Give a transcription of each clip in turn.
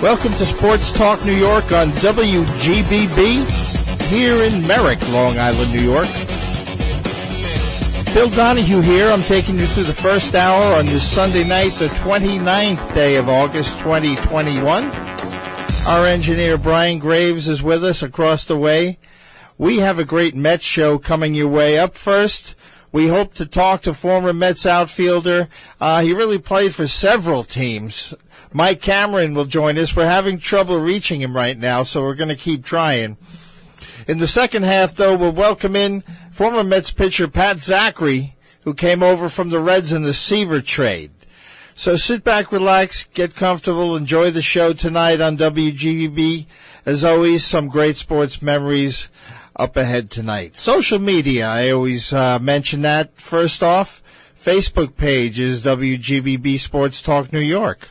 Welcome to Sports Talk New York on WGBB here in Merrick, Long Island, New York. Bill Donohue here. I'm taking you through the first hour on this Sunday night, the 29th day of August 2021. Our engineer Brian Graves is with us across the way. We have a great Mets show coming your way. Up first, we hope to talk to former Mets outfielder. Uh, he really played for several teams Mike Cameron will join us. We're having trouble reaching him right now, so we're going to keep trying. In the second half, though, we'll welcome in former Mets pitcher Pat Zachry, who came over from the Reds in the Seaver trade. So sit back, relax, get comfortable, enjoy the show tonight on WGB. As always, some great sports memories up ahead tonight. Social media, I always uh, mention that. First off, Facebook page is WGBB Sports Talk New York.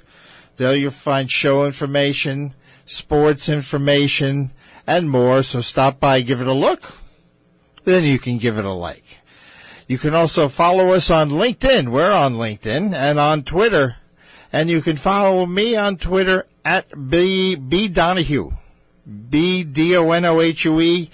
There you'll find show information, sports information, and more. So stop by, give it a look. Then you can give it a like. You can also follow us on LinkedIn. We're on LinkedIn and on Twitter. And you can follow me on Twitter at B, B Donohue. B D O N O H U E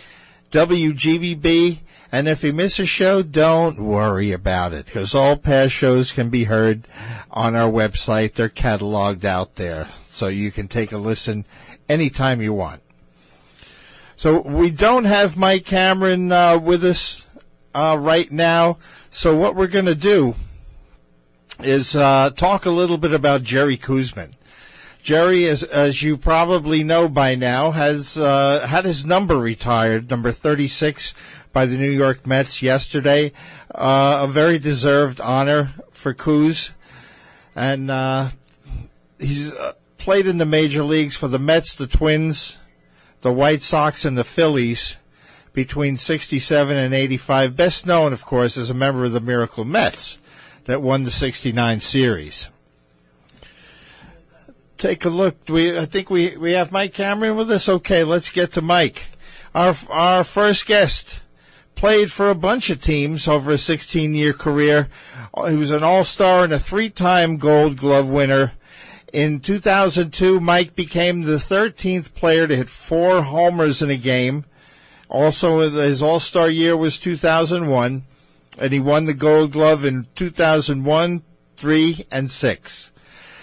W G B B. And if you miss a show, don't worry about it because all past shows can be heard on our website. They're cataloged out there so you can take a listen anytime you want. So we don't have Mike Cameron uh, with us uh, right now. So what we're going to do is uh, talk a little bit about Jerry Koosman. Jerry, as as you probably know by now, has uh, had his number retired, number 36 by the New York Mets yesterday. Uh, a very deserved honor for Koos. And uh, he's uh, played in the major leagues for the Mets, the Twins, the White Sox, and the Phillies between 67 and 85. Best known, of course, as a member of the Miracle Mets that won the 69 series. Take a look. We, I think we, we have Mike Cameron with us. Okay, let's get to Mike. Our, our first guest played for a bunch of teams over a 16 year career. He was an all star and a three time gold glove winner. In 2002, Mike became the 13th player to hit four homers in a game. Also, his all star year was 2001, and he won the gold glove in 2001, 3, and 6.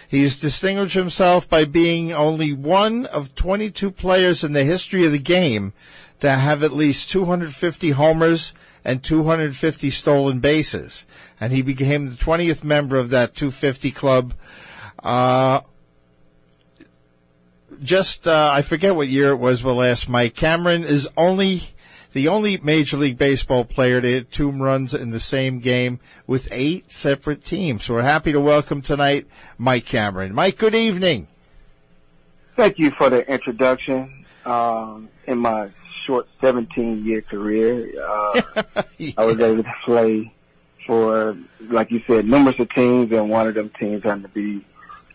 He's distinguished himself by being only one of 22 players in the history of the game to have at least 250 homers and 250 stolen bases. And he became the 20th member of that 250 club. Uh, just, uh, I forget what year it was, we'll ask Mike. Cameron is only the only Major League Baseball player to hit two runs in the same game with eight separate teams. So we're happy to welcome tonight Mike Cameron. Mike, good evening. Thank you for the introduction. Um, in my short 17 year career. Uh, yeah. I was able to play for, like you said, numerous of teams, and one of them teams happened to be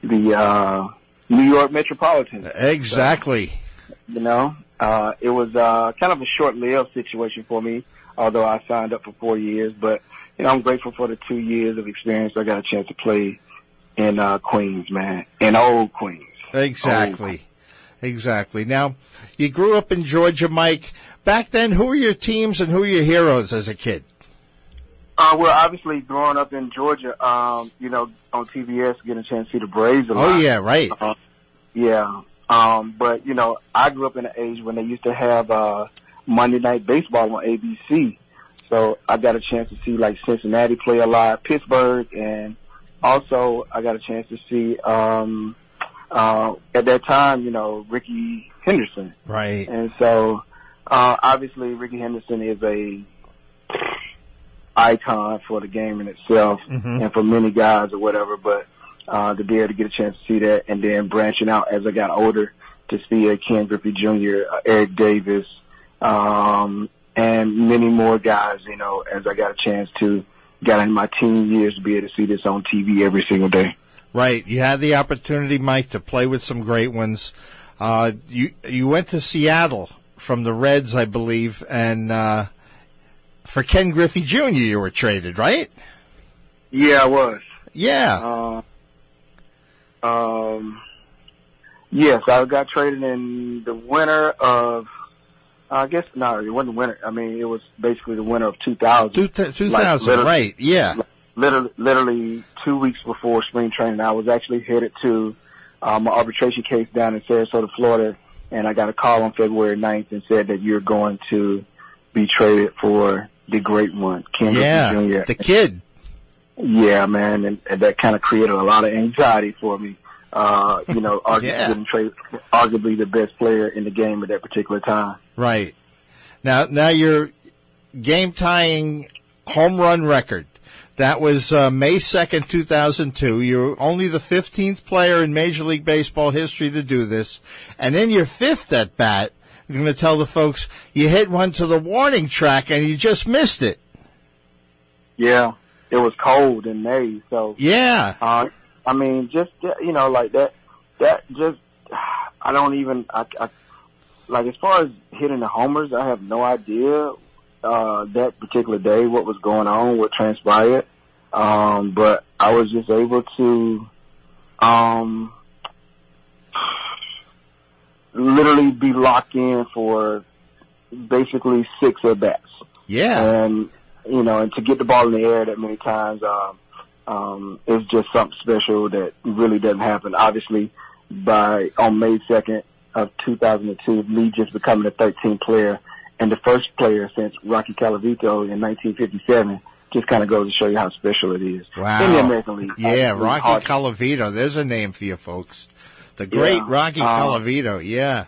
the uh, New York Metropolitan. Exactly. So, you know, uh, it was uh, kind of a short-lived situation for me, although I signed up for four years. But you know, I'm grateful for the two years of experience I got a chance to play in uh, Queens, man, in old Queens. Exactly. Old. Exactly. Now, you grew up in Georgia, Mike. Back then, who were your teams and who were your heroes as a kid? Uh, well, obviously, growing up in Georgia, um, you know, on TBS, getting a chance to see the Braves a oh, lot. Oh, yeah, right. Uh, yeah. Um, but, you know, I grew up in an age when they used to have uh, Monday Night Baseball on ABC. So I got a chance to see, like, Cincinnati play a lot, Pittsburgh, and also I got a chance to see um, uh, at that time, you know, Rickey Henderson. Right. And so, uh, obviously Rickey Henderson is a icon for the game in itself mm-hmm. and for many guys or whatever, but uh, to be able to get a chance to see that, and then branching out as I got older to see a Ken Griffey Jr., uh, Eric Davis, um, and many more guys. You know, as I got a chance to got in my teen years to be able to see this on TV every single day. Right. You had the opportunity, Mike, to play with some great ones. Uh, you you went to Seattle from the Reds, I believe, and uh, for Ken Griffey Jr. you were traded, right? Yeah, I was. Yeah. Uh, um, yes, I got traded in the winter of. I guess no, it wasn't winter. I mean, it was basically the winter of 2000. Two, 2000, Like, right? Yeah. literally, literally two weeks before spring training, I was actually headed to um, an arbitration case down in Sarasota, Florida, and I got a call on February 9th and said that you're going to be traded for the great one, Ken Yeah. Jr. The kid. Yeah, man, and, and that kind of created a lot of anxiety for me. Uh, you know, arguably, Yeah. getting traded, arguably the best player in the game at that particular time. Right. Now, now your game tying home run record. That was uh, May 2nd, 2002. You're only the 15th player in Major League Baseball history to do this. And then your fifth at bat, I'm going to tell the folks you hit one to the warning track and you just missed it. Yeah, it was cold in May, so Yeah. Uh, I mean, just you know, like that. That just, I don't even. I, I like as far as hitting the homers, I have no idea uh, that particular day what was going on, what transpired. Um, but I was just able to, um, literally be locked in for basically six at bats Yeah. and you know, and to get the ball in the air that many times, um, um, is just something special that really doesn't happen. Obviously, by on May second of 2002, me just becoming a 13 player and the first player since Rocky Colavito in 1957, just kind of goes to show you how special it is Wow. in the American League. Yeah, Rocky hard- Colavito. There's a name for you folks. The great Yeah. Rocky Um, Colavito. Yeah.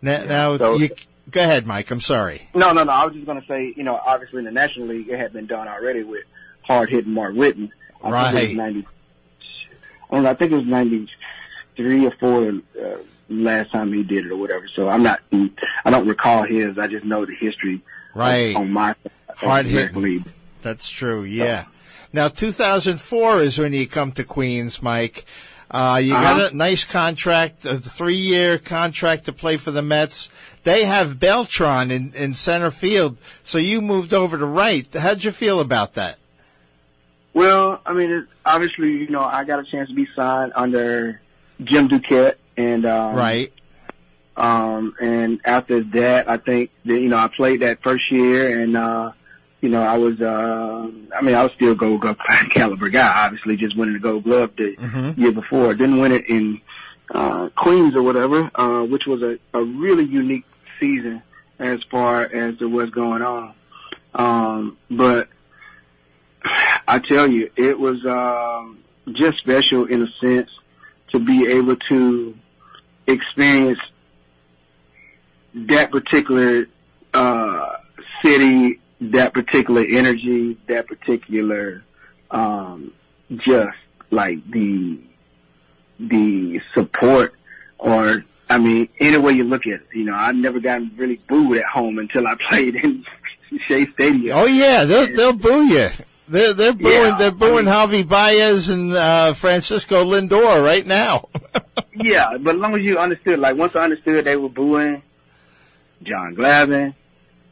Now, now So- you go ahead, Mike. I'm sorry. No, no, no. I was just going to say, you know, obviously in the National League, it had been done already with hard hitting Mark Whiten. I think it Right. was 90, I know, I think it was 93 or 4 uh, last time he did it or whatever. So I'm not, I don't recall his. I just know the history Right. on my Hard the hitting. American League. That's true. Yeah. Now, 2004 is when you come to Queens, Mike. Uh, you Uh-huh. got a nice contract, a three-year contract to play for the Mets. They have Beltran in, in center field, so you moved over to right. How'd you feel about that? Well, I mean, it, obviously, you know, I got a chance to be signed under Jim Duquette and, um, right. Um, and after that, I think that, you know, I played that first year and, uh, you know, I was, uh, I mean, I was still gold glove caliber guy, obviously just winning the gold glove the Mhm. year before. Didn't win it in, uh, Queens or whatever, uh, which was a, a really unique season as far as to what's going on. Um, but I tell you, it was, um, just special in a sense to be able to experience that particular uh, city, that particular energy, that particular um, just like the the support, or I mean, any way you look at it, you know, I've never gotten really booed at home until I played in Shea Stadium. Oh yeah, they'll they'll boo you. They're they're booing Yeah, they're booing I Javi Baez and uh, Francisco Lindor right now. Yeah, but as long as you understood, like once I understood they were booing John Glavine,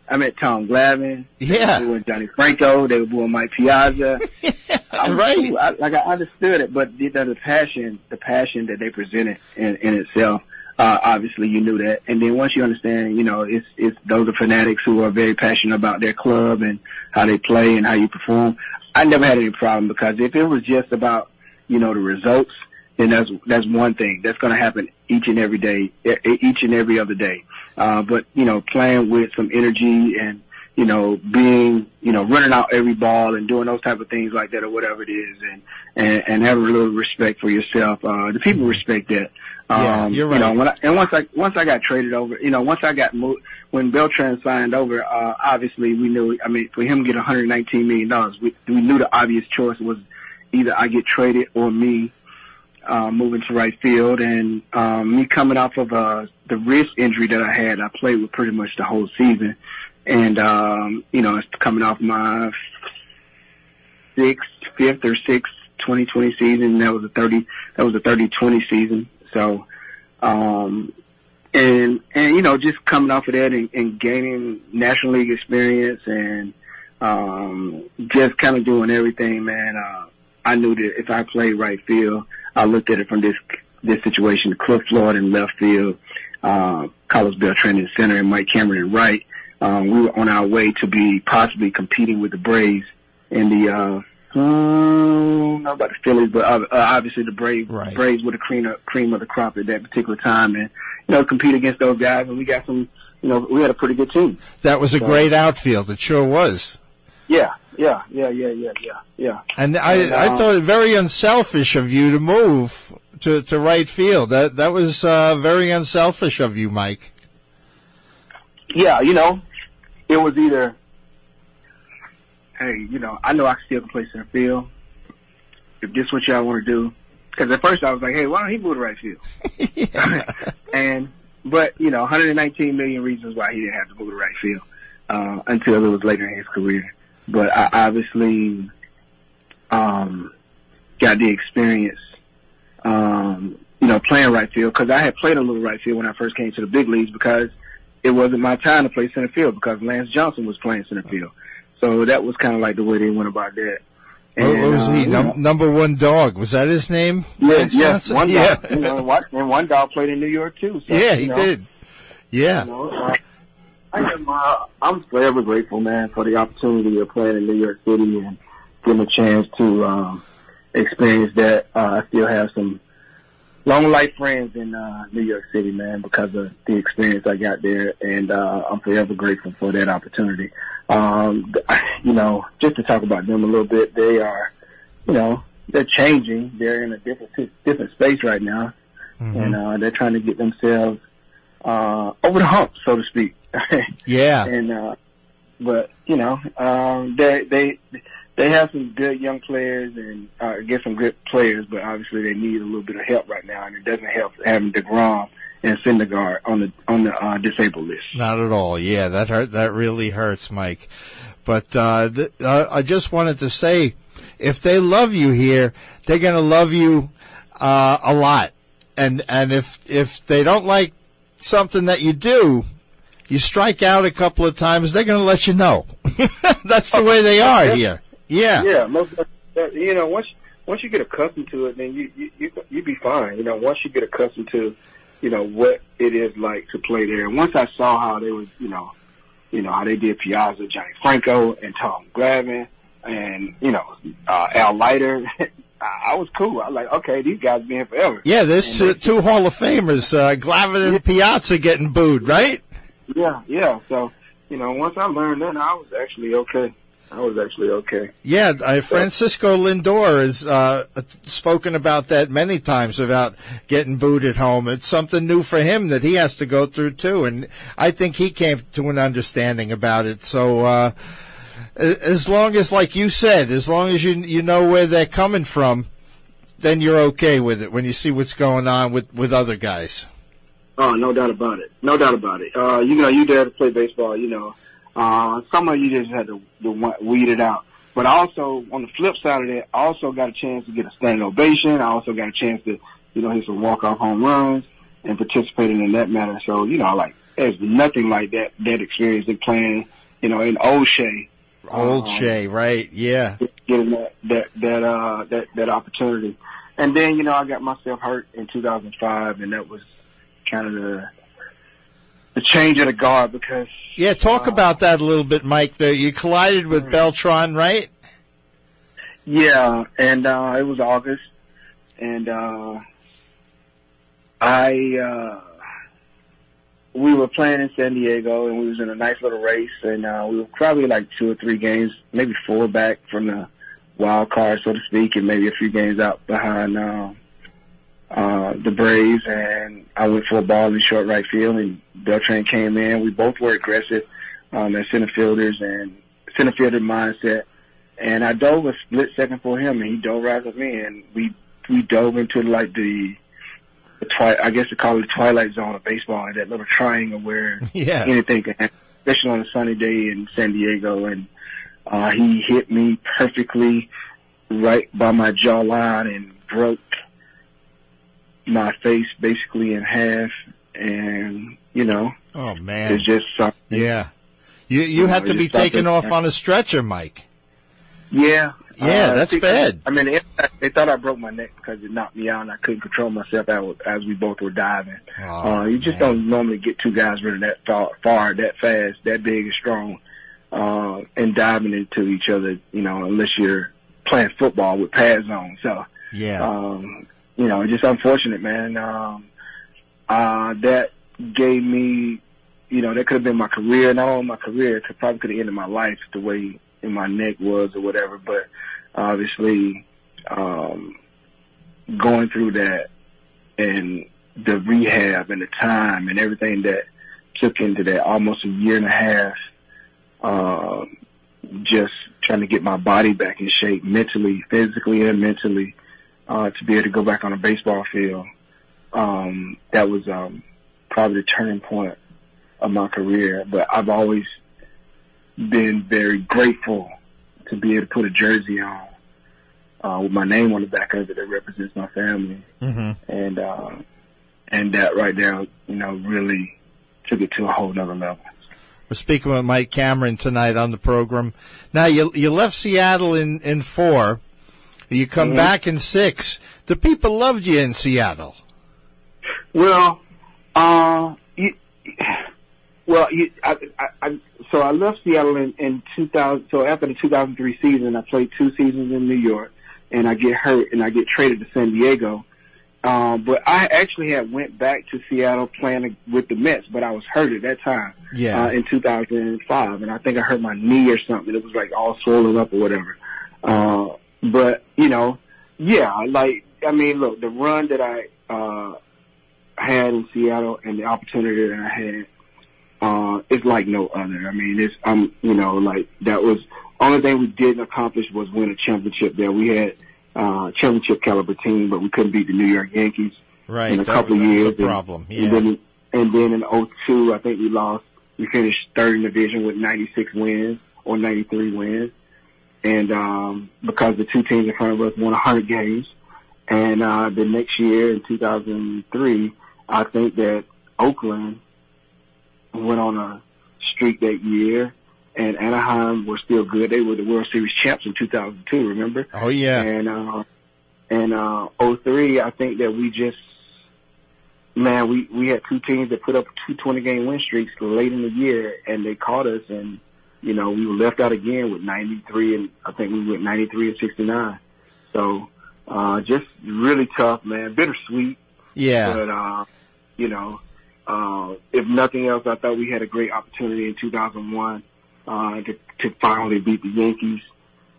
I met Tom Glavine. Yeah. They were booing Johnny Franco. They were booing Mike Piazza. I was right. cool. I, like I understood it, but the, the passion, the passion that they presented in, in itself, uh, obviously you knew that. And then once you understand, you know, it's, it's those are fanatics who are very passionate about their club and how they play and how you perform. I never had any problem because if it was just about, you know, the results, then that's, that's one thing that's going to happen each and every day, each and every other day. Uh, but, you know, playing with some energy and, you know, being, you know, running out every ball and doing those type of things like that or whatever it is and, and, and having a little respect for yourself. Uh, the people respect that. Um, Yeah, you're You know, right. when I, and once I, once I got traded over, you know, once I got moved, when Beltran signed over, uh, obviously we knew, I mean, for him to get $119 million, we, we knew the obvious choice was either I get traded or me uh, moving to right field. And um, me coming off of uh, the wrist injury that I had, I played with pretty much the whole season. And, um, you know, it's coming off my sixth, fifth or sixth 2020 season. That was a 30, that was a 30-20 season. So, um, and, and, you know, just coming off of that and, and gaining National League experience and, um, just kind of doing everything, man. Uh, I knew that if I played right field, I looked at it from this, this situation, Cliff Floyd in left field, uh, Carlos Beltran in center and Mike Cameron in right. Um, we were on our way to be possibly competing with the Braves in the, uh, um, not about the Phillies, but uh, obviously the Braves, Right. Braves were the cream of, cream of the crop at that particular time and, you know, compete against those guys and we got some, you know, we had a pretty good team. That was a great outfield. It sure was. Yeah, yeah, yeah, yeah, yeah, yeah, yeah. And I, And, I uh, thought it very unselfish of you to move to, to right field. That that was uh, very unselfish of you, Mike. Yeah, you know, it was either, hey, you know, I know I can still play center field. If this is what y'all want to do, because at first I was like, hey, why don't he move to right field? and but you know, 119 million reasons why he didn't have to move to right field uh, until it was later in his career. But I obviously um, got the experience, um, you know, playing right field because I had played a little right field when I first came to the big leagues because it wasn't my time to play center field because Lance Johnson was playing center field. So that was kind of like the way they went about that. What, what was uh, he? you know, Num- number one dog. Was that his name? yeah, Lance yeah, one yeah. you know, and one- dog played in New York too. So, yeah, you he know, did. Yeah. You know, uh, I am. Uh, I'm forever grateful, man, for the opportunity of playing in New York City and getting a chance to um, experience that. Uh, I still have some long life friends in uh, New York City, man, because of the experience I got there, and uh, I'm forever grateful for that opportunity. Um, you know, just to talk about them a little bit, they are, you know, they're changing. They're in a different different space right now, and uh, they're trying to get themselves uh, over the hump, so to speak. Yeah. and uh, but you know, um, they they they have some good young players and uh, get some good players, but obviously they need a little bit of help right now, and it doesn't help having deGrom and Syndergaard on the on the uh, disabled list. Not at all. Yeah, that hurt. That really hurts, Mike. But uh, th- uh, I just wanted to say, if they love you here, they're going to love you uh, a lot. And and if if they don't like something that you do, you strike out a couple of times, they're going to let you know. That's the way they are here. Yeah. Yeah, most you know, once once you get accustomed to it, then you you you you'd be fine. You know, once you get accustomed to, you know, what it is like to play there. And once I saw how they was, you know, you know how they did Piazza, Johnny Franco, and Tom Glavine, and you know uh, Al Leiter. I I was cool. I was like, okay, these guys been here forever. Yeah, there's two, two Hall of Famers, uh, Glavine and Piazza getting booed, right? Yeah, yeah. So, you know, once I learned that, I was actually okay. I was actually okay. Yeah, uh, Francisco Lindor has uh, spoken about that many times about getting booed at home. It's something new for him that he has to go through too, and I think he came to an understanding about it. So, uh, as long as, like you said, as long as you you know where they're coming from, then you're okay with it when you see what's going on with with other guys. Oh, no doubt about it. No doubt about it. Uh, you know, you there to play baseball, you know. Uh, some of you just had to, to weed it out. But also, on the flip side of that, I also got a chance to get a standing ovation. I also got a chance to, you know, hit some walk-off home runs and participating in that matter. So, you know, like, there's nothing like that, that experience of playing, you know, in Old Shea. Old Um, Shea, right? Yeah. getting that that that uh that that opportunity. And then you know I got myself hurt in 2005, and that was kind of the the change of the guard because Yeah, talk Uh, about that a little bit, Mike. The, you collided with Beltran, right? yeah, and uh it was August, and uh I uh we were playing in San Diego, and we was in a nice little race, and uh we were probably like two or three games, maybe four back from the wild card, so to speak, and maybe a few games out behind. Uh, uh, the Braves and I went for a ball in short right field and Beltran came in. We both were aggressive, um, as center fielders and center fielder mindset. and I dove a split second for him, and he dove right with me, and we we dove into like the the twi- I guess they call it the twilight zone of baseball, and that little triangle where Yeah. anything can happen, especially on a sunny day in San Diego. And uh, he hit me perfectly right by my jawline and broke my face basically in half. And you know, Oh man. it's just something. Yeah. You you had to be taken off on a stretcher, Mike. Yeah. Yeah, that's see, bad. I mean, it, they thought I broke my neck because it knocked me out and I couldn't control myself as, as we both were diving. Oh, uh, you just man. don't normally get two guys running that far, far, that fast, that big and strong, uh, and diving into each other, you know, unless you're playing football with pads on. So, Yeah. um, you know, just unfortunate, man. Um, uh, that gave me, you know, that could have been my career, not only my career, could probably could have ended my life the way in my neck was or whatever, but obviously, um, going through that and the rehab and the time and everything that took into that almost a year and a half, um, just trying to get my body back in shape mentally, physically and mentally, uh, to be able to go back on a baseball field. Um, that was, um, probably the turning point of my career, but I've always been very grateful to be able to put a jersey on, uh, with my name on the back of it that represents my family. hmm And, uh, and that right there, you know, really took it to a whole nother level. We're speaking with Mike Cameron tonight on the program. Now you you left Seattle in in four. You come Mhm. back in six. The people loved you in Seattle. Well, uh, you, well, you, I, I, I, so I left Seattle in, in 2000. So after the 2003 season, I played two seasons in New York, and I get hurt, and I get traded to San Diego. Um, but I actually had went back to Seattle playing with the Mets, but I was hurt at that time Yeah. uh, in 2005, and I think I hurt my knee or something. It was like all swollen up or whatever. Uh, but you know, yeah, like I mean, look, the run that I uh, had in Seattle and the opportunity that I had, uh, it's like no other. I mean, it's um, you know, like that was only thing we didn't accomplish was win a championship. There, we had uh, championship caliber team, but we couldn't beat the New York Yankees right. in a that couple was, of was years. a problem. Yeah. and then and then in '02, I think we lost. We finished third in the division with 96 wins or 93 wins, and um, because the two teams in front of us won 100 games. And uh, the next year in 2003, I think that Oakland went on a streak that year, and Anaheim were still good. They were the World Series champs in 2002. Remember? oh yeah. And uh and uh oh three, I think that we just man, we we had two teams that put up two twenty game win streaks late in the year and they caught us and you know, we were left out again with ninety three and I think we went ninety three and sixty nine. So uh just really tough, man. Bittersweet. yeah. But uh, you know, uh, if nothing else, I thought we had a great opportunity in 2001 uh, to, to finally beat the Yankees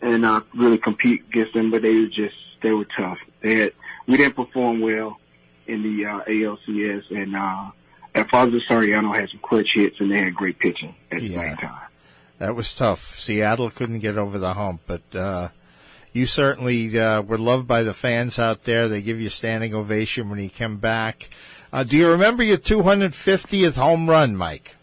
and uh, really compete against them. But they were just they were tough. They had we didn't perform well in the uh, ALCS, and uh, Alfonso Soriano had some clutch hits, and they had great pitching at the Yeah. same time. That was tough. Seattle couldn't get over the hump, but uh, you certainly uh, were loved by the fans out there. They give you a standing ovation when you come back. Uh, do you remember your 250th home run, Mike?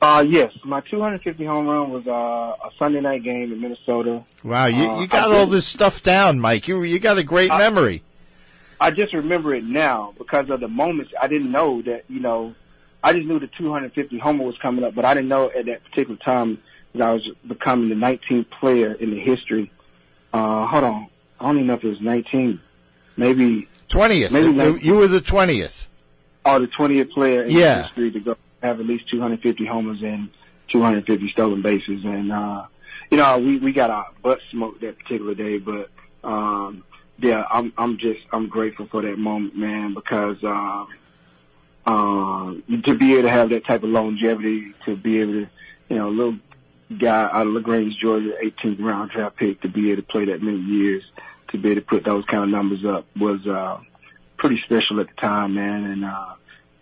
Uh, yes, my 250 home run was uh, a Sunday night game in Minnesota. Wow, you, Uh, you got all this stuff down, Mike. You you got a great I- memory. I just remember it now because of the moments. I didn't know that, you know, I just knew the 250 homer was coming up, but I didn't know at that particular time that I was becoming the 19th player in the history. Uh, hold on. I don't even know if it was 19. Maybe, 20th. Maybe You- were the 20th. oh, the 20th player in Yeah. history to go have at least 250 homers and 250 stolen bases. And, uh, you know, we, we got our butt smoked that particular day, but, um, yeah, I'm, I'm just, I'm grateful for that moment, man, because, um, uh, to be able to have that type of longevity, to be able to, you know, a little guy out of LaGrange, Georgia, 18th round draft pick, to be able to play that many years, to be able to put those kind of numbers up was, uh, pretty special at the time, man. And, uh,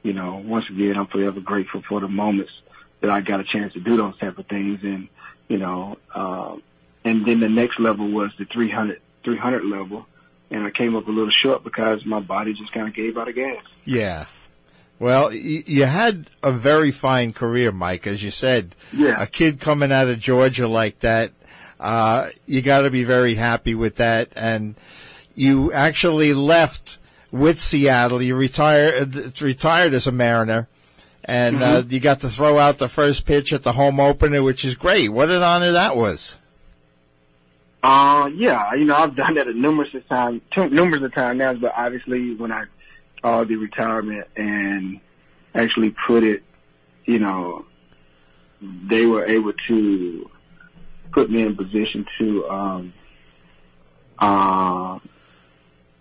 you know, once again, I'm forever grateful for the moments that I got a chance to do those type of things. And, you know, uh, and then the next level was the 300 300 level, and I came up a little short because my body just kind of gave out of gas. Yeah. Well, you had a very fine career, Mike, as you said. Yeah. A kid coming out of Georgia like that, uh, you got to be very happy with that. And you actually left with Seattle. You retired, retired as a Mariner, and uh, Mm-hmm. you got to throw out the first pitch at the home opener, which is great. What an honor that was. Uh, yeah, you know, I've done that a numerous of times, numerous of times now, but obviously when I called the retirement and actually put it, you know, they were able to put me in position to, um, uh,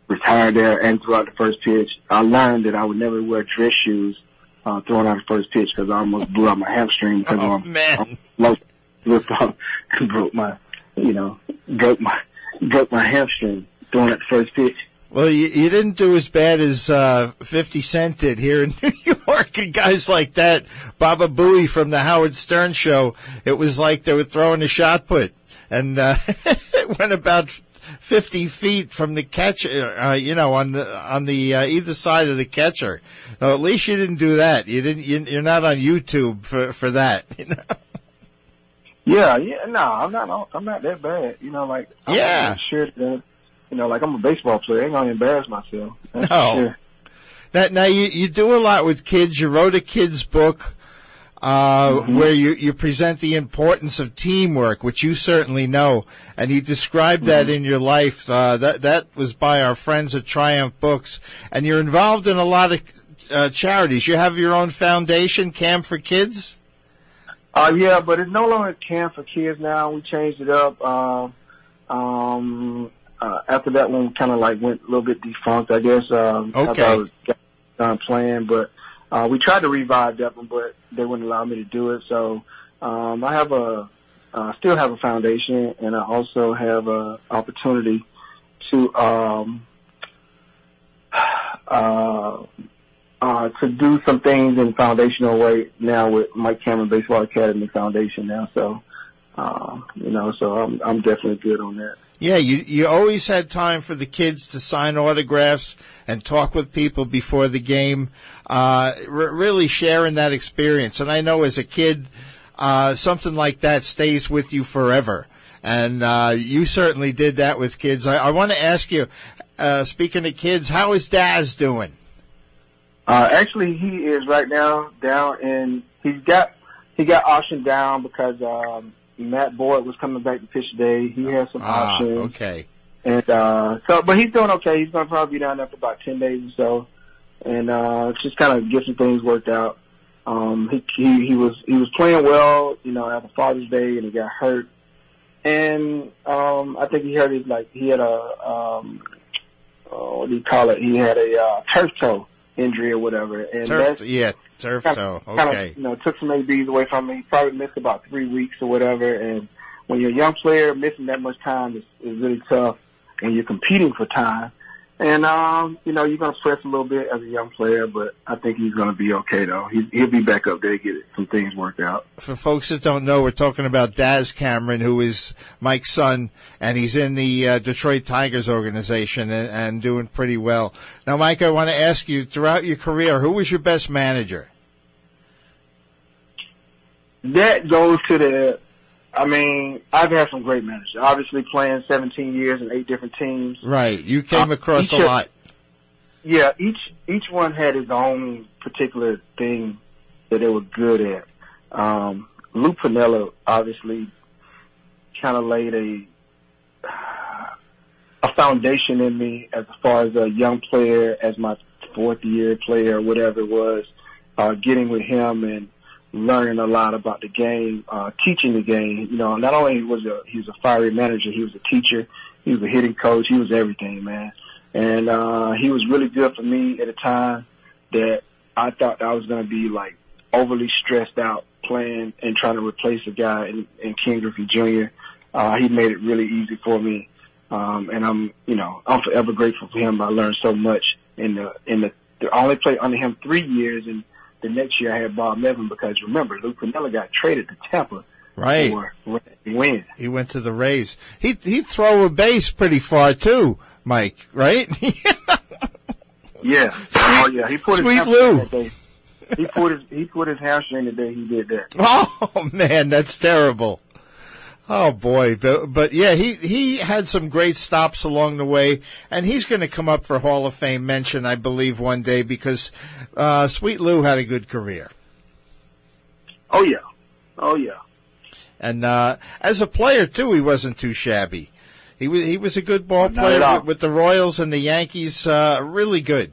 retire there and throughout the first pitch. I learned that I would never wear dress shoes, uh, throwing out the first pitch because I almost blew out my hamstring because Oh, of man. low, looked up and broke my, you know, broke my, broke my hamstring throwing at the first pitch. Well, you, you didn't do as bad as uh, 50 Cent did here in New York, and guys like that, Baba Booey from the Howard Stern show. It was like they were throwing a shot put, and uh, it went about 50 feet from the catcher. Uh, you know, on the on the uh, either side of the catcher. So at least you didn't do that. You didn't. You, you're not on YouTube for for that. You know? Yeah, yeah, no, I'm not, I'm not that bad. You know, like, I'm Yeah. sure that, you know, like I'm a baseball player. I ain't gonna embarrass myself. That's No. sure. Now, now you, you do a lot with kids. You wrote a kids book uh, where you, you present the importance of teamwork, which you certainly know, and you described that in your life. Uh, that that was by our friends at Triumph Books, and you're involved in a lot of uh, charities. You have your own foundation, Camp for Kids. Uh, yeah, but it's no longer camp for kids now. We changed it up. Um, um, uh, after that one kind of like went a little bit defunct, I guess. Um, Okay. I was done playing, but, uh, we tried to revive that one, but they wouldn't allow me to do it. So, um, I have a, uh, still have a foundation and I also have a opportunity to, um, uh, uh, to do some things in foundational way now with Mike Cameron Baseball Academy Foundation now. So, uh, you know, so I'm, I'm definitely good on that. Yeah, you you always had time for the kids to sign autographs and talk with people before the game. Uh, r- really sharing that experience, and I know as a kid, uh, something like that stays with you forever. And uh, you certainly did that with kids. I, I want to ask you, uh, speaking of kids, how is Daz doing? Uh, actually, he is right now down in, he's got, he got auctioned down because, um, Matt Boyd was coming back to pitch today. He has some Ah, options. okay. And, uh, so, but he's doing okay. He's going to probably be down there for about 10 days or so. And, uh, just kind of get some things worked out. Um, he, he, he was, he was playing well, you know, after Father's Day and he got hurt. And, um, I think he hurt his, like, he had a, um, oh, what do you call it? He had a, uh, turf toe injury or whatever. And Turf, yeah, turf kind toe. of, kind Okay. of, you know, took some ABs away from me. Probably missed about three weeks or whatever. And when you're a young player, missing that much time is, is really tough when you're competing for time. And, um, you know, you're going to stress a little bit as a young player, but I think he's going to be okay though. He, he'll be back up there, get some things worked out. for folks that don't know, we're talking about Daz Cameron, who is Mike's son, and he's in the uh, Detroit Tigers organization and, and doing pretty well. Now, Mike, I want to ask you, throughout your career, who was your best manager? That goes to the, I mean, I've had some great managers. Obviously playing 17 years in eight different teams. Right, you came Uh, across a lot. Yeah, each each one had his own particular thing that they were good at. Um, Lou Piniella obviously kind of laid a a foundation in me as far as a young player, as my fourth year player, whatever it was. Uh, getting with him and learning a lot about the game, uh, teaching the game. You know, not only was a he was a fiery manager, he was a teacher, he was a hitting coach, he was everything, man and uh he was really good for me at a time that I thought I was going to be like overly stressed out playing and trying to replace a guy in, in King Griffey Jr. Uh, he made it really easy for me, um, and I'm you know I'm forever grateful for him. I learned so much in the in the. I only played under him three years, and the next year I had Bob Melvin because remember Lou Piniella got traded to Tampa Right. for win. He went to the Rays. He he'd throw a base pretty far too, Mike. Right? Yeah. oh yeah. He put Sweet his Lou. hamstring that day. He put his he put his hamstring the day he did that. oh man, that's terrible. Oh boy, but, but yeah, he he had some great stops along the way, and he's going to come up for Hall of Fame mention, I believe, one day because uh, Sweet Lou had a good career. Oh yeah. Oh yeah. And uh, as a player too, he wasn't too shabby. He was he was a good ball Not player with, with the Royals and the Yankees. Uh, really good.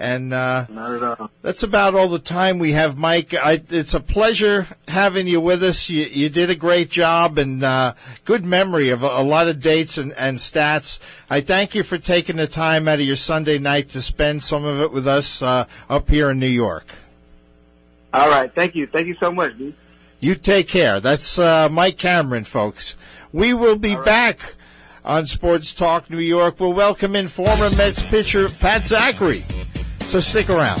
And uh, Not at all. that's about all the time we have, Mike. I, it's a pleasure having you with us. You, you did a great job and uh, good memory of a, a lot of dates and, and stats. I thank you for taking the time out of your Sunday night to spend some of it with us uh, up here in New York. All right. Thank you. Thank you so much, dude. You take care. That's uh, Mike Cameron, folks. We will be back on Sports Talk New York. We'll welcome in former Mets pitcher Pat Zachry. So stick around.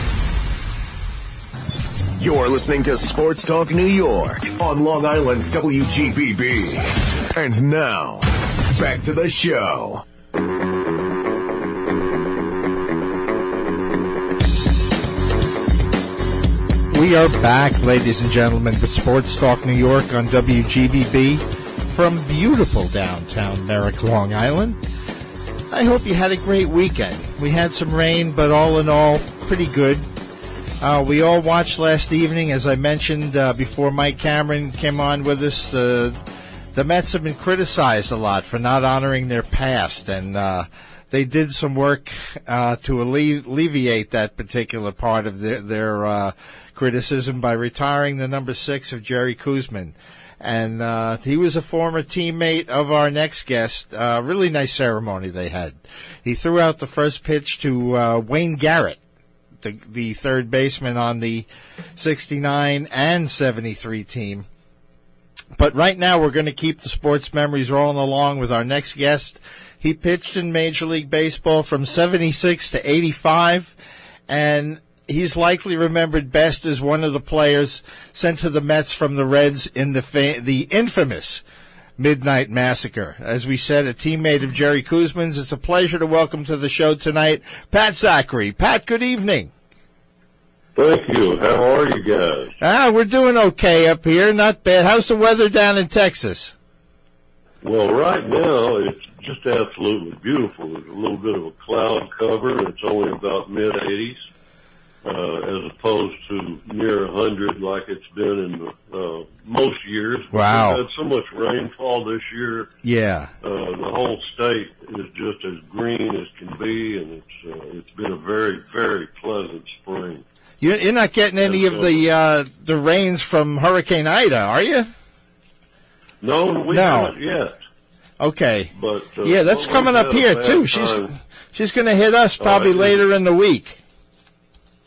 You're listening to Sports Talk New York on Long Island's WGBB. And now, back to the show. We are back, ladies and gentlemen, with Sports Talk New York on WGBB from beautiful downtown Merrick, Long Island. I hope you had a great weekend. We had some rain, but all in all, pretty good. Uh, we all watched last evening, as I mentioned uh, before Mike Cameron came on with us. The the Mets have been criticized a lot for not honoring their past, and uh, they did some work uh, to alleviate that particular part of their, their uh, criticism by retiring the number six of Jerry Koosman. And uh, he was a former teammate of our next guest. Uh, really nice ceremony they had. He threw out the first pitch to uh, Wayne Garrett, the, the third baseman on the 69 and 73 team. But right now, we're going to keep the sports memories rolling along with our next guest. He pitched in Major League Baseball from 76 to 85, and he's likely remembered best as one of the players sent to the Mets from the Reds in the fa- the infamous Midnight Massacre. As we said, a teammate of Jerry Koosman's. It's a pleasure to welcome to the show tonight Pat Zachry. Pat, good evening. Thank you. How are you guys? Ah, we're doing okay up here. Not bad. How's the weather down in Texas? Well, right now it's just absolutely beautiful. There's a little bit of a cloud cover. It's only about mid 80s, uh, as opposed to near 100 like it's been in the, uh, most years. Wow. We've had so much rainfall this year. Yeah. Uh, the whole state is just as green as can be, and it's uh, it's been a very very pleasant spring. You- You're not getting any of the uh, the rains from Hurricane Ida, are you? No, we No. haven't yet. Okay. But uh, Yeah, that's coming up here too. She's time. she's going to hit us probably yeah. later in the week.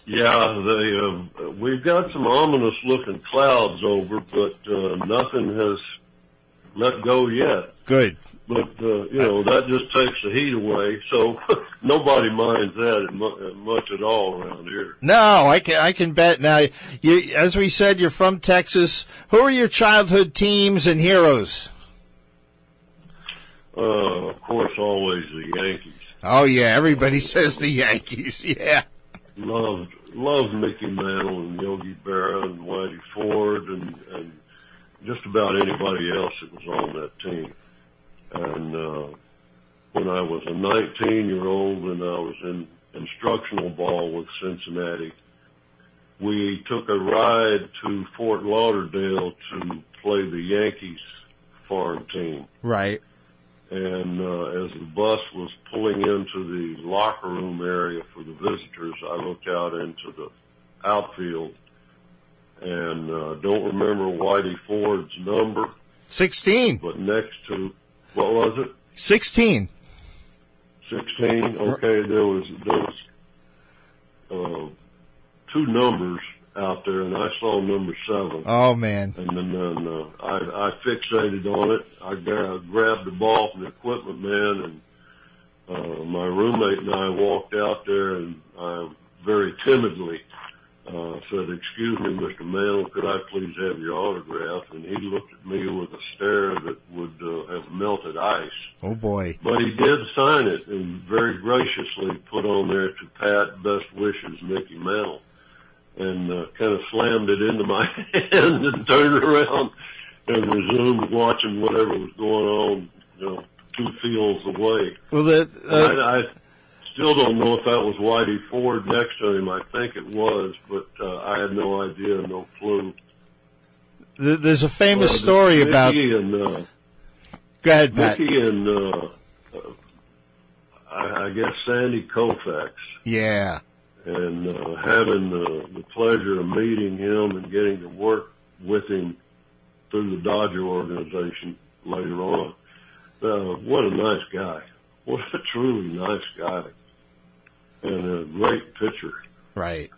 Yeah, they uh, we've got some ominous looking clouds over, but uh, nothing has let go yet. Good. But uh, you know that just takes the heat away, so nobody minds that much at all around here. No, I can I can bet. Now, you as we said, you're from Texas. Who are your childhood teams and heroes? Uh, of course, always the Yankees. Oh yeah, everybody says the Yankees. Yeah. Loved loved Mickey Mantle and Yogi Berra and Whitey Ford and and just about anybody else that was on that team. And uh, when I was a 19 year old and I was in instructional ball with Cincinnati. We took a ride to Fort Lauderdale to play the Yankees farm team. Right. And uh, as the bus was pulling into the locker room area for the visitors, I looked out into the outfield and uh, don't remember Whitey Ford's number, 16. but next to what was it? 16. Sixteen. Okay, there was there was uh, two numbers out there, and I saw number seven. Oh, man. And then, then uh, I, I fixated on it. I gra- grabbed the ball from the equipment man, and uh, my roommate and I walked out there, and I very timidly uh, said, "Excuse me, Mr. Mantle, could I please have your autograph?" And he looked at me with a stare that would uh, have melted ice. Oh, boy. But he did sign it and very graciously put on there to Pat, best wishes, Mickey Mantle. And uh, kind of slammed it into my hand and turned around and resumed watching whatever was going on, you know, two fields away. Well, that uh, I, I still don't know if that was Whitey Ford next to him. I think it was, but uh, I had no idea, no clue. th- there's a famous Uh, story Mickey about. and uh, Go ahead, Pat. Mickey and uh, uh, I, I guess Sandy Koufax. Yeah. And uh, having the, the pleasure of meeting him and getting to work with him through the Dodger organization later on. Uh, what a nice guy. What a truly nice guy. And a great pitcher. Right.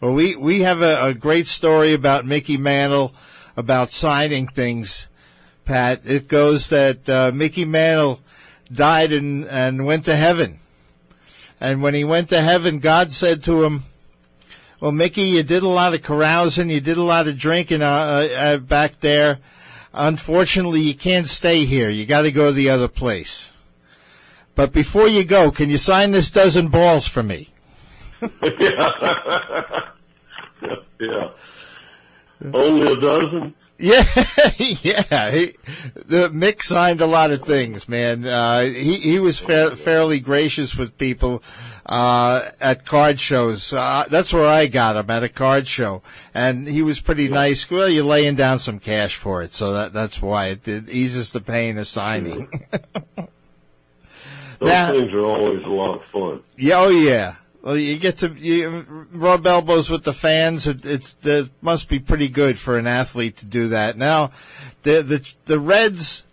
Well, we, we have a, a great story about Mickey Mantle about signing things, Pat. It goes that uh, Mickey Mantle died and, and went to heaven. And when he went to heaven, God said to him, well, Mickey, you did a lot of carousing, you did a lot of drinking uh, uh, uh, back there. Unfortunately, you can't stay here. You got to go to the other place. But before you go, can you sign this dozen balls for me? yeah. yeah. Only a dozen? Yeah, yeah. He, the Mick signed a lot of things, man. Uh, he he was fa- fairly gracious with people uh, at card shows. Uh, that's where I got him at a card show, and he was pretty nice. Well, you're laying down some cash for it, so that that's why it, it eases the pain of signing. Those Now- things are always a lot of fun. Yeah, oh yeah. Well, you get to you rub elbows with the fans. It, it's it must be pretty good for an athlete to do that. Now, the the the Reds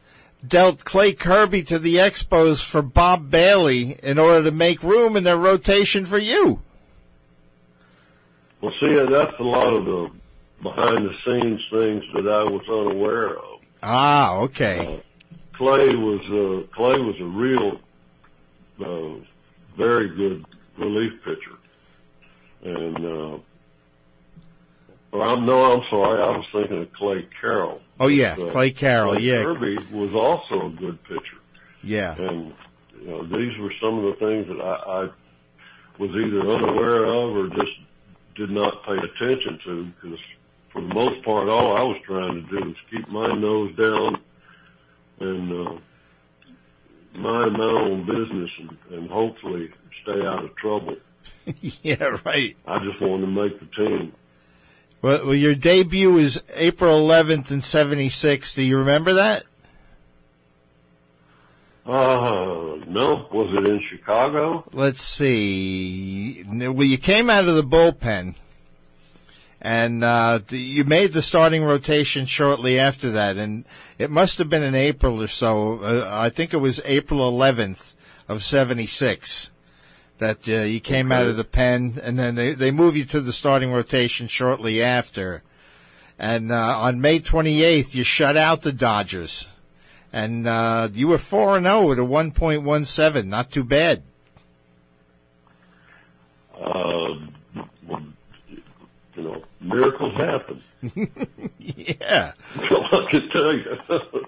dealt Clay Kirby to the Expos for Bob Bailey in order to make room in their rotation for you. Well, see, that's a lot of the behind the scenes things that I was unaware of. Ah, okay. Clay was uh, Clay was a real, uh, very good relief pitcher, and uh, well, I'm no, I'm sorry, I was thinking of Clay Carroll. Oh yeah, Uh, Clay Carroll. Clay Yeah, Kirby was also a good pitcher, yeah. and you know these were some of the things that I, I was either unaware of or just did not pay attention to because for the most part, all I was trying to do was keep my nose down and uh, mind my own business and, and hopefully stay out of trouble. yeah, right. I just wanted to make the team. Well, well, your debut is April 11th in '76. Do you remember that? Uh, no, was it in Chicago? let's see. Well, you came out of the bullpen, and uh, you made the starting rotation shortly after that, and it must have been in April or so. Uh, I think it was April 11th of '76 that uh, you came out of the pen, and then they they move you to the starting rotation shortly after. And uh, on May 28th, you shut out the Dodgers, and uh, you were four and zero at a 1.17. Not too bad. Uh, you know, miracles happen. Yeah. So I can tell you.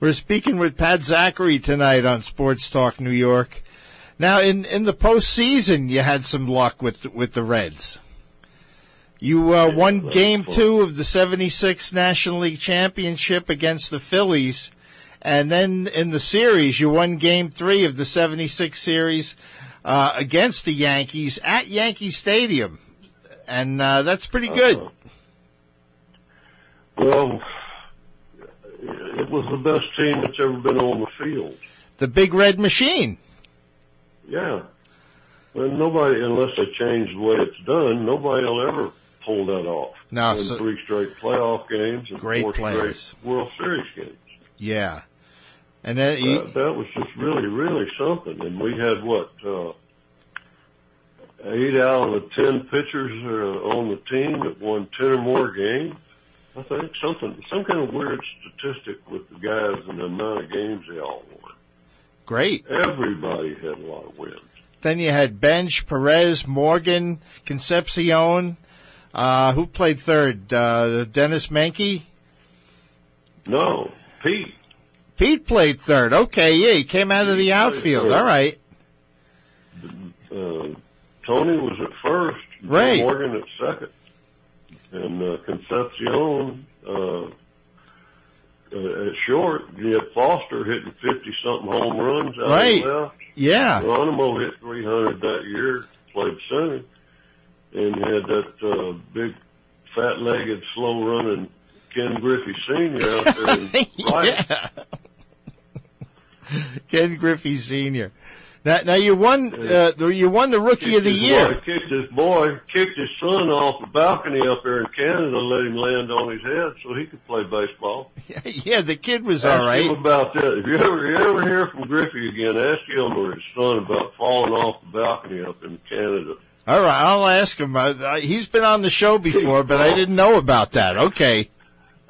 We're speaking with Pat Zachry tonight on Sports Talk New York. Now, in, in the postseason, you had some luck with with the Reds. You uh, won Game. Two of the '76 National League Championship against the Phillies, And then in the series, you won game three of the 76 series uh, against the Yankees at Yankee Stadium. And uh, that's pretty good. Uh, well, it was the best team that's ever been on the field. The Big Red Machine. Yeah. Well, nobody, unless they change the way it's done, nobody will ever pull that off. No, so, three straight playoff games and great four players. straight World Series games. Yeah, and then that, that was just really, really something. And we had what uh, eight out of the ten pitchers on the team that won ten or more games. I think something, some kind of weird statistic with the guys and the amount of games they all won. Great. Everybody had a lot of wins. Then you had Bench, Perez, Morgan, Concepcion. Uh, who played third? Uh, Denis Menke? No, Pete. Pete played third. Okay, yeah, he came out of the outfield. All right. Uh, Tony was at first. Right. Morgan at second. And uh, Concepcion uh, uh, at short, you had Foster hitting 50 something home runs out right. left. Yeah. Geronimo hit 300 that year, played center. And had that uh, big, fat legged, slow running Ken Griffey Sr. out there. Yeah. Ken Griffey Sr. Now, now you won. Uh, you won the Rookie kicked of the Year. Boy, kicked his boy, kicked his son off the balcony up there in Canada, let him land on his head so he could play baseball. yeah, the kid was ask all right. Him about that. If you ever, you ever hear from Griffey again, ask him or his son about falling off the balcony up in Canada. All right, I'll ask him. Uh, he's been on the show before, but I didn't know about that. Okay.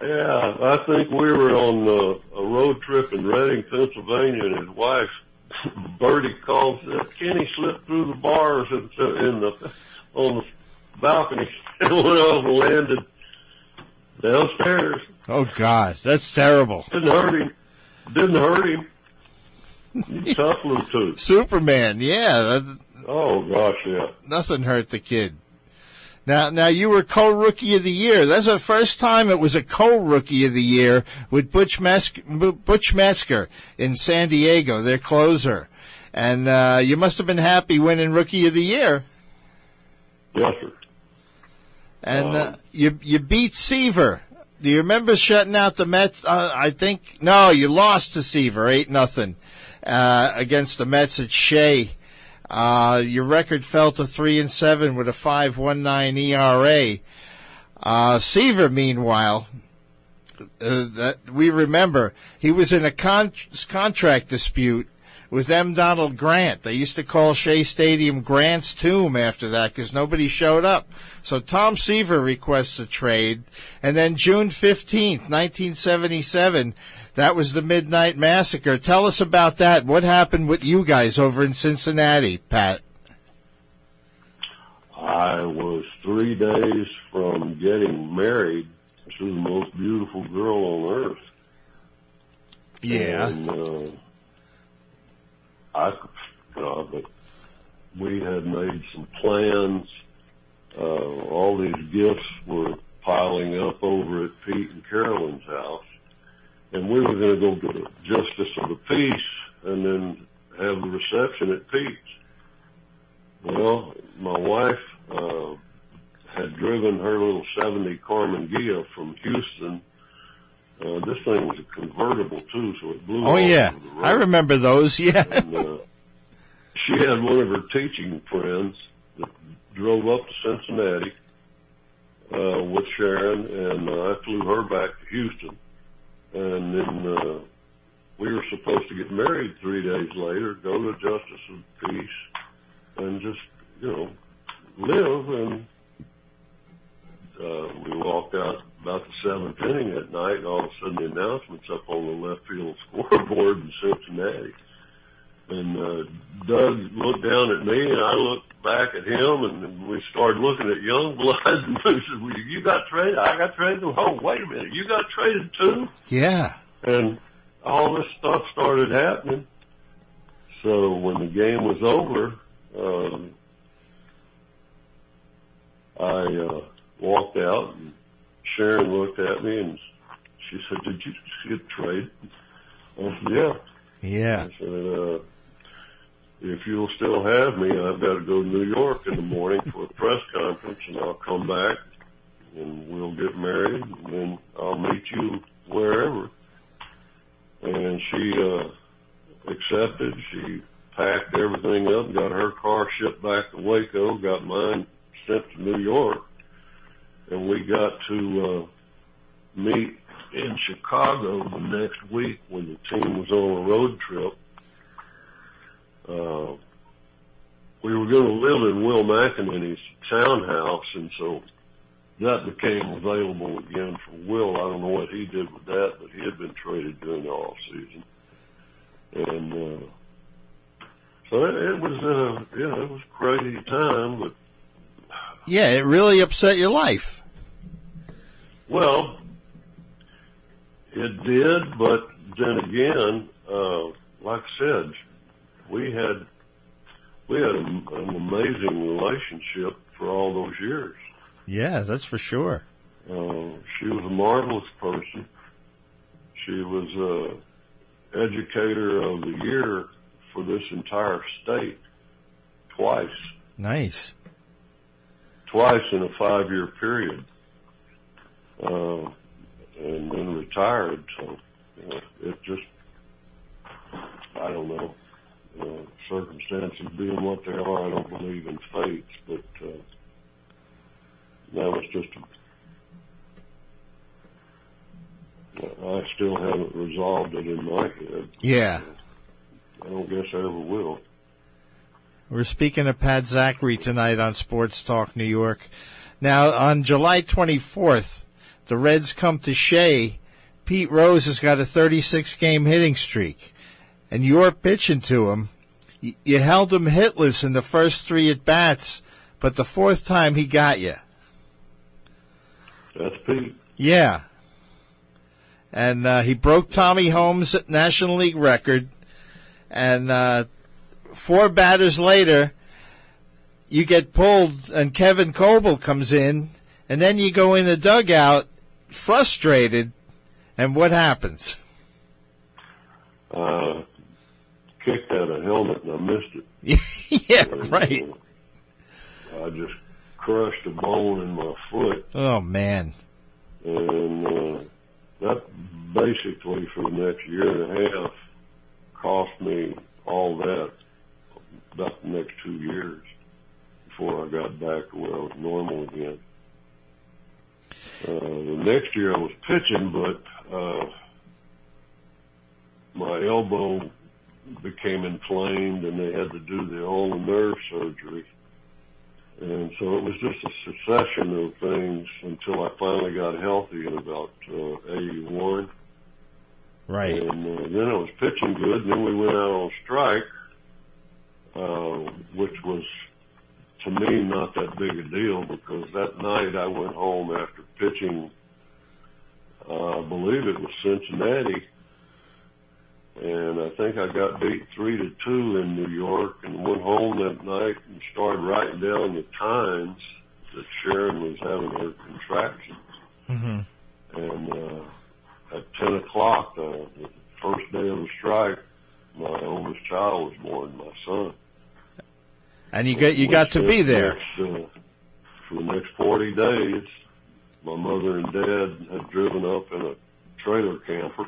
Yeah, I think we were on uh, a road trip in Reading, Pennsylvania, and his wife Birdie calls uh, Kenny slipped through the bars in, in the on the balcony and went off and landed downstairs. Oh gosh, that's terrible. Didn't hurt him. Didn't hurt him. Tough little tooth. Superman, yeah. That, oh gosh, yeah. Nothing hurt the kid. Now, now you were co-rookie of the year. That's the first time it was a co-rookie of the year with Butch, Mes- Butch Metzger in San Diego, their closer. And, uh, you must have been happy winning rookie of the year. Yes, sir. And, uh, you, you beat Seaver. Do you remember shutting out the Mets? Uh, I think, no, you lost to Seaver, 8 nothing, uh, against the Mets at Shea. Uh, your record fell to three and seven with a five one nine ERA. Uh, Seaver, meanwhile, uh, that we remember, he was in a con- contract dispute with M. Donald Grant. They used to call Shea Stadium Grant's tomb after that because nobody showed up. So Tom Seaver requests a trade, and then June fifteenth, nineteen seventy seven. That was the Midnight Massacre. Tell us about that. What happened with you guys over in Cincinnati, Pat? I was three days from getting married to the most beautiful girl on earth. Yeah. And, uh, I, uh, but we had made some plans. Uh, all these gifts were piling up over at Pete and Carolyn's house and we were going to go to the Justice of the Peace and then have the reception at Pete's. Well, my wife uh, had driven her little 70 Karmann Ghia from Houston. Uh, this thing was a convertible too, so it blew. Oh yeah, I remember those. Yeah. and, uh, she had one of her teaching friends that drove up to Cincinnati uh, with Sharon, and uh, I flew her back to Houston and then uh, we were supposed to get married three days later, go to Justice of Peace, and just you know live. And uh, we walked out about the seventh inning at night, and all of a sudden the announcement's up on the left field scoreboard in Cincinnati. And uh, Doug looked down at me, and I looked back at him, and we started looking at Youngblood. And we said, well, "You got traded? I got traded? Oh, wait a minute, you got traded too?" Yeah. And all this stuff started happening. So when the game was over, um, I uh, walked out, and Sharon looked at me, and she said, "Did you see a trade?" I said, yeah. Yeah. I said, uh, if you'll still have me, I've got to go to New York in the morning for a press conference, and I'll come back, and we'll get married, and then I'll meet you wherever. And she uh, accepted. She packed everything up, got her car shipped back to Waco, got mine sent to New York, and we got to uh, meet in Chicago the next week when the team was on a road trip. Uh, we were going to live in Will McEnaney's townhouse, and so that became available again for Will. I don't know what he did with that, but he had been traded during the off season, and uh, so it, it was uh, yeah, it was a crazy time, but Yeah, it really upset your life. Well, it did, but then again, uh, like I said, we had we had a, an amazing relationship for all those years. Yeah, that's for sure. Uh, she was a marvelous person. She was uh, educator of the year for this entire state twice, Nice. twice in a five-year period, uh, and then retired. So you know, it just, I don't know, uh, circumstances being what they are. I don't believe in fates, but uh, that was just. A, I still haven't resolved it in my head. Yeah. I don't guess I ever will. We're speaking of Pat Zachry tonight on Sports Talk New York. Now, on July 24th, the Reds come to Shea. Pete Rose has got a 36 game hitting streak, and you're pitching to him. You held him hitless in the first three at bats, but the fourth time he got you. That's Pete. Yeah. And uh, he broke Tommy Holmes' National League record. And uh, four batters later, you get pulled, and Kevin Kobel comes in, and then you go in the dugout frustrated. And what happens? Uh, kicked out a helmet and I missed it. yeah, And, right. I just crushed a bone in my foot, Oh man. and uh, that basically for the next year and a half cost me all that about the next two years before I got back to where I was normal again. Uh, the next year I was pitching, but uh, my elbow became inflamed and they had to do the ulnar nerve surgery. And so it was just a succession of things until I finally got healthy in about uh, 81. Right. And uh, then I was pitching good, and then we went out on strike, uh, which was to me not that big a deal because that night I went home after pitching, uh, I believe it was Cincinnati, and I think I got beat three to two in New York, and went home that night and started writing down the times that Sharon was having her contractions. hmm And uh, at 10 o'clock, uh, the first day of the strike, my oldest child was born, my son. And you got you got to be there. Next, uh, for the next 40 days, my mother and dad had driven up in a trailer camper,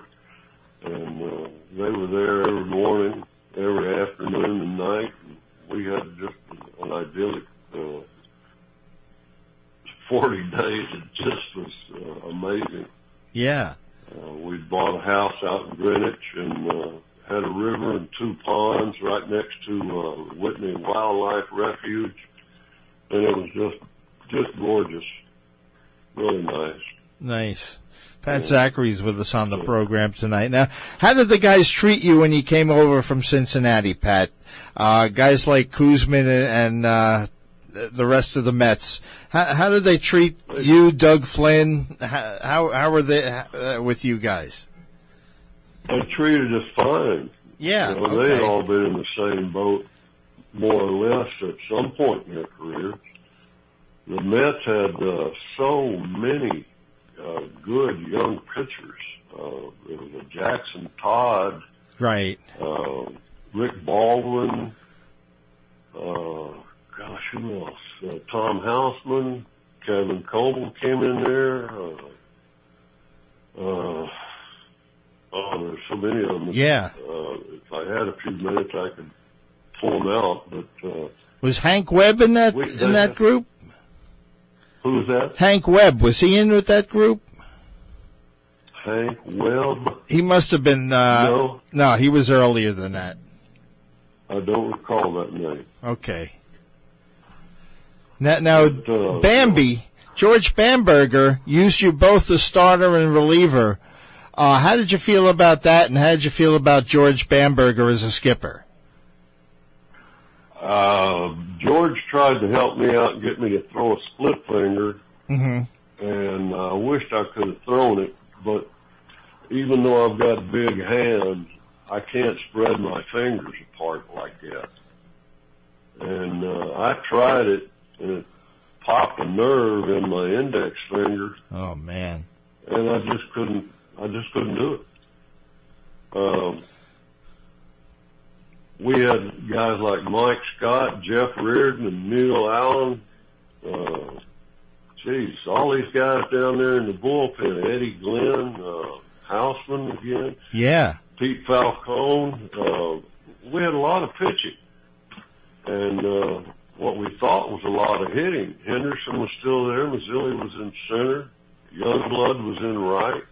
and uh, they were there every morning, every afternoon and night. And we had just an idyllic uh, 40 days. It just was uh, amazing. Yeah. Uh, we bought a house out in Greenwich and uh, had a river and two ponds right next to uh, Whitney Wildlife Refuge, and it was just just gorgeous, really nice. Nice. Pat Zachry's with us on the program tonight. Now, how did the guys treat you when you came over from Cincinnati, Pat? Uh, guys like Koosman and, and uh, the rest of the Mets. How, how did they treat you, Doug Flynn? How how, how were they uh, with you guys? They treated us fine. Yeah. You know, they had all been in the same boat, more or less, at some point in their careers. The Mets had uh, so many uh, good young pitchers. uh, it was a Jackson Todd, Right. uh, Rick Baldwin, uh, gosh, who else? Uh, Tom Hausman, Kevin Kobel came in there. Uh, uh, oh, there's so many of them. Yeah. Uh, if I had a few minutes, I could pull them out. But uh, Was Hank Webb in that We- in that group? Who was that? Hank Webb was he in with that group? Hank Webb? He must have been. Uh, no, no, he was earlier than that. I don't recall that name. Okay. Now, now But, uh, Bambi, George Bamberger used you both as starter and reliever. Uh, how did you feel about that, and how did you feel about George Bamberger as a skipper? Uh, George tried to help me out and get me to throw a split finger, Mm-hmm. and I wished I could have thrown it, but even though I've got big hands, I can't spread my fingers apart like that. And uh, I tried it, and it popped a nerve in my index finger, Oh man. and I just couldn't. I just couldn't do it. Um, we had guys like Mike Scott, Jeff Reardon, and Neil Allen. Uh, geez, all these guys down there in the bullpen. Eddie Glynn, uh, Hausman again, Yeah. Pete Falcone. Uh, we had a lot of pitching, and uh, what we thought was a lot of hitting. Henderson was still there. Mazzilli was in center. Youngblood was in right.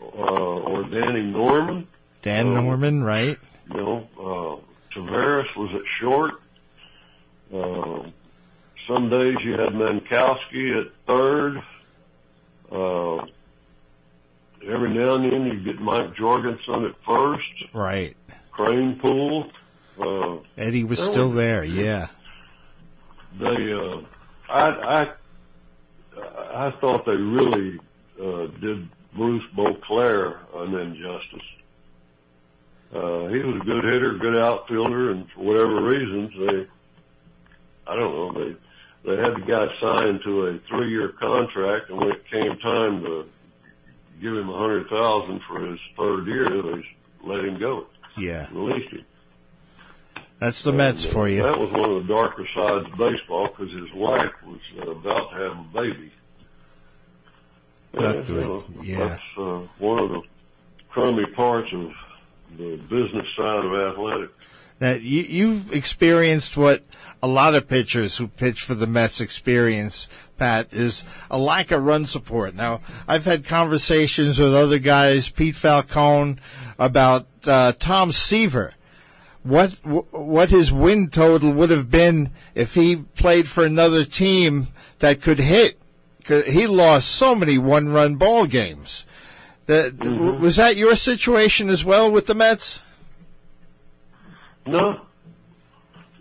Uh, or Danny Norman. Dan Oh. Norman, right? You know, uh, Taveras was at short. Uh, some days you had Mankowski at third. Uh, every now and then you get Mike Jorgensen at first. Right. Kranepool. Uh, Eddie was still was- there. Yeah. they, uh, I, I, I thought they really uh, did Bruce Boisclair an injustice. Uh, he was a good hitter, good outfielder, and for whatever reasons, they, I don't know, they, they had the guy signed to a three-year contract, and when it came time to give him a hundred thousand for his third year, they let him go, Yeah. released him. That's the Mets for you. That was one of the darker sides of baseball because his wife was uh, about to have a baby. Not And, good. know, Yeah. That's uh, one of the crummy parts of the business side of athletics. Now, you, you've experienced what a lot of pitchers who pitch for the Mets experience, Pat, is a lack of run support. Now, I've had conversations with other guys, Pete Falcone, about uh, Tom Seaver. What what his win total would have been if he played for another team that could hit? 'Cause he lost so many one-run ball games. The, mm-hmm. Was that your situation as well with the Mets? No.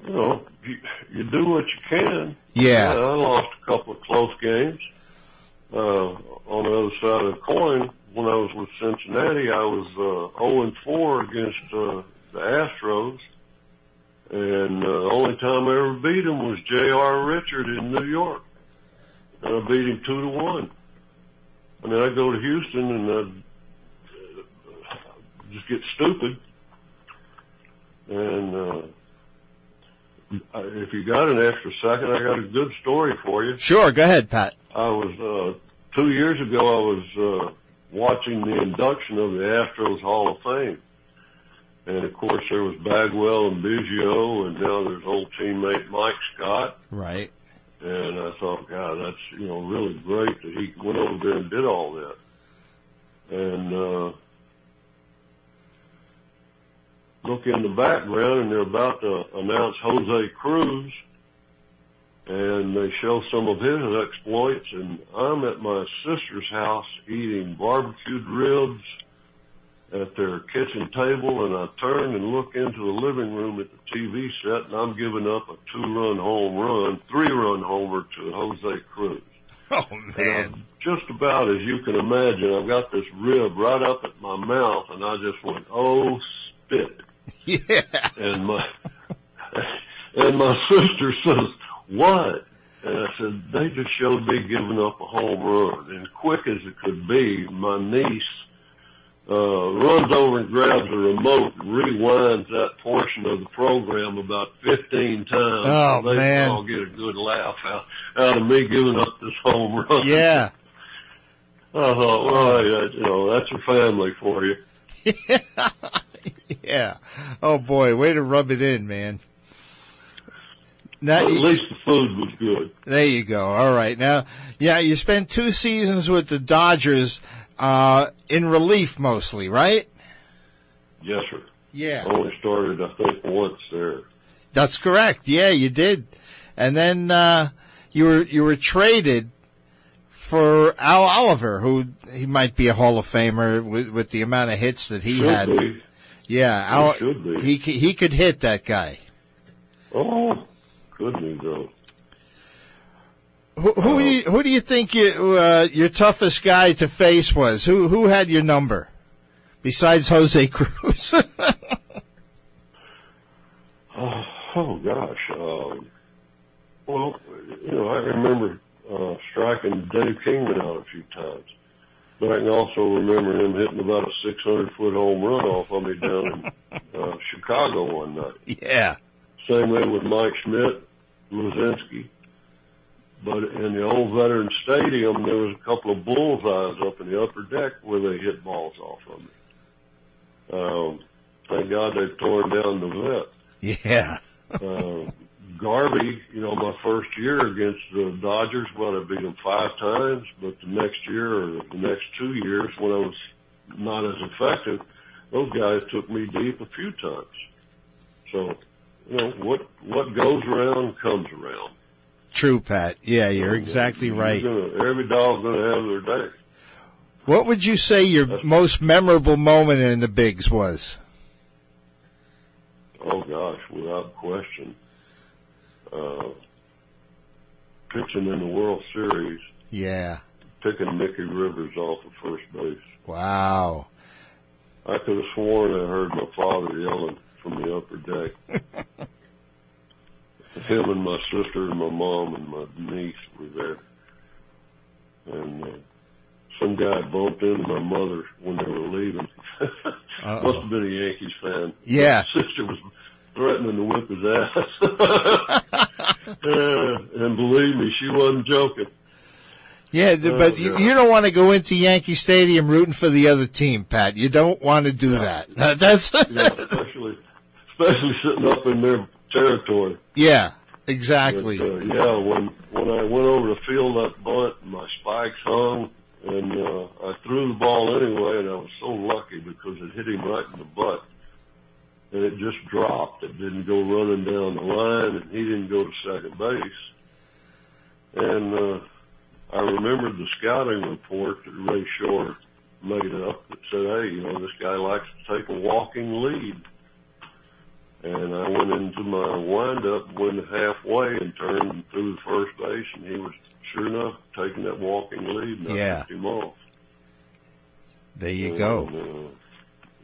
No. You, you do what you can. Yeah. yeah. I lost a couple of close games. Uh, on the other side of the coin, when I was with Cincinnati, I was uh, 0 and 4 against uh, the Astros. And uh, the uh, only time I ever beat him was J.R. Richard in New York. And I beat him 2 to 1. I mean, I'd go to Houston and I'd just get stupid. And uh, if you got an extra second, I got a good story for you. Sure, go ahead, Pat. I was uh, two years ago. I was uh, watching the induction of the Astros Hall of Fame, and of course there was Bagwell and Biggio, and now there's old teammate Mike Scott. Right. And I thought, God, that's you know really great that he went over there and did all that. And uh, look in the background, and they're about to announce Jose Cruz, and they show some of his exploits. And I'm at my sister's house eating barbecued ribs at their kitchen table, and I turn and look into the living room at the TV set, and I'm giving up a two-run home run, three-run homer to Jose Cruz. Oh man! Just about as you can imagine, I've got this rib right up at my mouth, and I just went, "Oh, spit!" Yeah. And my and my sister says, "What?" And I said, "They just showed me giving up a home run." And quick as it could be, my niece Uh, runs over and grabs the remote and rewinds that portion of the program about 15 times. Oh, they man. all get a good laugh out, out of me giving up this home run. Yeah. I thought, well, yeah, you know, that's a family for you. Yeah. Oh boy, way to rub it in, man. Now, at least the food was good. there you go. All right. Now, yeah, you spent two seasons with the Dodgers, uh, in relief mostly, right? Yes, sir. Yeah. Only started, I think, once there. That's correct. Yeah, you did. And then uh, you were you were traded for Al Oliver, who he might be a Hall of Famer with, with the amount of hits that he Should had. be. Yeah, Al, be. he c- he could hit that guy. Oh, couldn't he though? Who, who do you, who do you think you, uh, your toughest guy to face was? Who who had your number besides Jose Cruz? Oh, oh gosh. Um, well, you know, I remember uh, striking Dave Kingman out a few times. But I can also remember him hitting about a 600 foot home run off of me down in uh, Chicago one night. yeah, Same way with Mike Schmidt, Luzinski. But in the old Veteran Stadium, there was a couple of bullseyes up in the upper deck where they hit balls off of me. Um, thank God they've torn down the vet yeah, uh, Garvey, you know, my first year against the Dodgers, well, I beat them five times, but the next year or the next two years when I was not as effective, those guys took me deep a few times. So, you know, what, what goes around comes around. True, Pat. Yeah, you're exactly right. Gonna, every dog's gonna have their day. What would you say your most memorable moment in the bigs was? Oh gosh, without question. Uh, pitching in the World Series, Yeah. picking Mickey Rivers off of first base. Wow. I could have sworn I heard my father yelling from the upper deck. Him and my sister and my mom and my niece were there. And uh, some guy bumped into my mother when they were leaving. Must have been a Yankees fan. Yeah. My sister was threatening to whip his ass. Uh, and believe me, she wasn't joking. Yeah, Oh, but you, you don't want to go into Yankee Stadium rooting for the other team, Pat. You don't want to do that. That's Yeah, especially, especially sitting up in their territory. yeah, exactly. But, uh, yeah, when when I went over to field that bunt, my spikes hung, and uh, I threw the ball anyway, and I was so lucky because it hit him right in the butt, and it just dropped. It didn't go running down the line, and he didn't go to second base. And uh, I remembered the scouting report that Ray Shore made up that said, "Hey, you know, this guy likes to take a walking lead." And I went into my windup, went halfway, and turned and threw the first base, and he was sure enough taking that walking lead, and I Yeah. picked him off. There you go.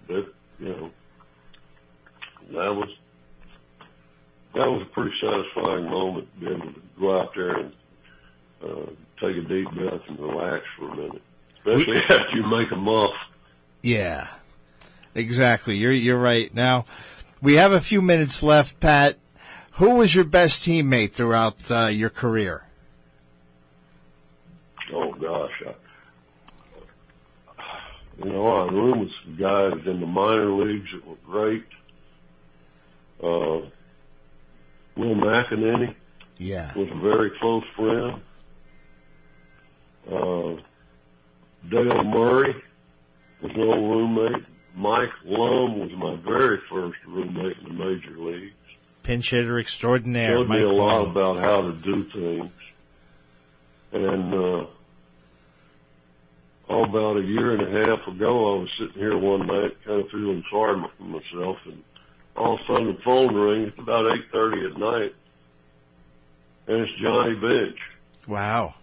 Uh, that you know, that was that was a pretty satisfying moment, being able to go out there and uh, take a deep breath and relax for a minute, especially after you make a muff. Yeah, exactly. You're you're right. Now we have a few minutes left, Pat. Who was your best teammate throughout uh, your career? Oh gosh, I, you know, I room with some guys in the minor leagues that were great. Uh, Will McEnaney Yeah, was a very close friend. Uh, Dale Murray was an old roommate. Mike Lum was my very first roommate in the major leagues. pinch hitter extraordinaire. Showed me a lot about how to do things. And uh, all about a year and a half ago, I was sitting here one night, kind of feeling sorry for myself, and all of a sudden the phone rings. It's about eight thirty at night, and it's Johnny Bench, Wow.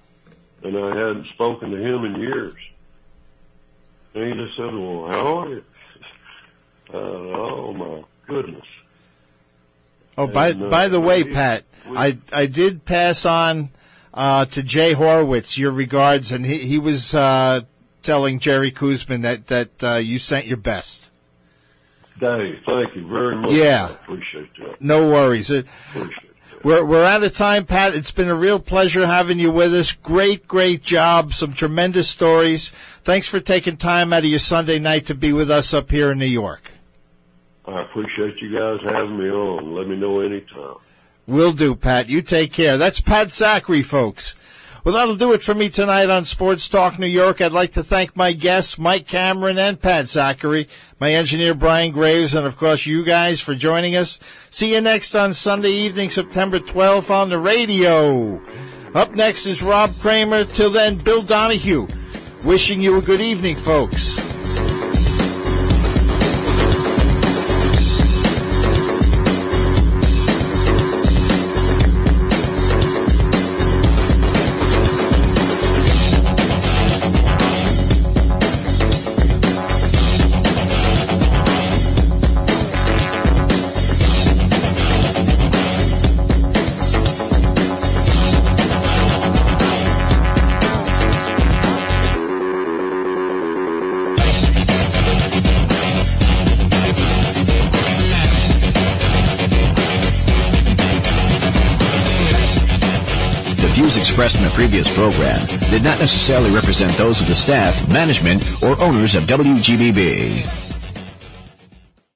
and I hadn't spoken to him in years. And he just said, "Well, how are you?" Uh, oh my goodness! Oh, by And, uh, by the way, Pat, I I did pass on uh, to Jay Horwitz your regards, and he he was uh, telling Jerry Koosman that that uh, you sent your best. Dave, thank you very much. Yeah. I appreciate that. No worries. It, Appreciate that. We're we're out of time, Pat. It's been a real pleasure having you with us. Great, great job. Some tremendous stories. Thanks for taking time out of your Sunday night to be with us up here in New York. I appreciate you guys having me on. Let me know anytime. Will do, Pat. You take care. That's Pat Zachry, folks. Well, that'll do it for me tonight on Sports Talk New York. I'd like to thank my guests, Mike Cameron and Pat Zachry, my engineer, Brian Graves, and of course you guys for joining us. See you next on Sunday evening, September 12th on the radio. Up next is Rob Kramer. Till then, Bill Donohue. Wishing you a good evening, folks. Expressed in the previous program did not necessarily represent those of the staff, management, or owners of WGBB.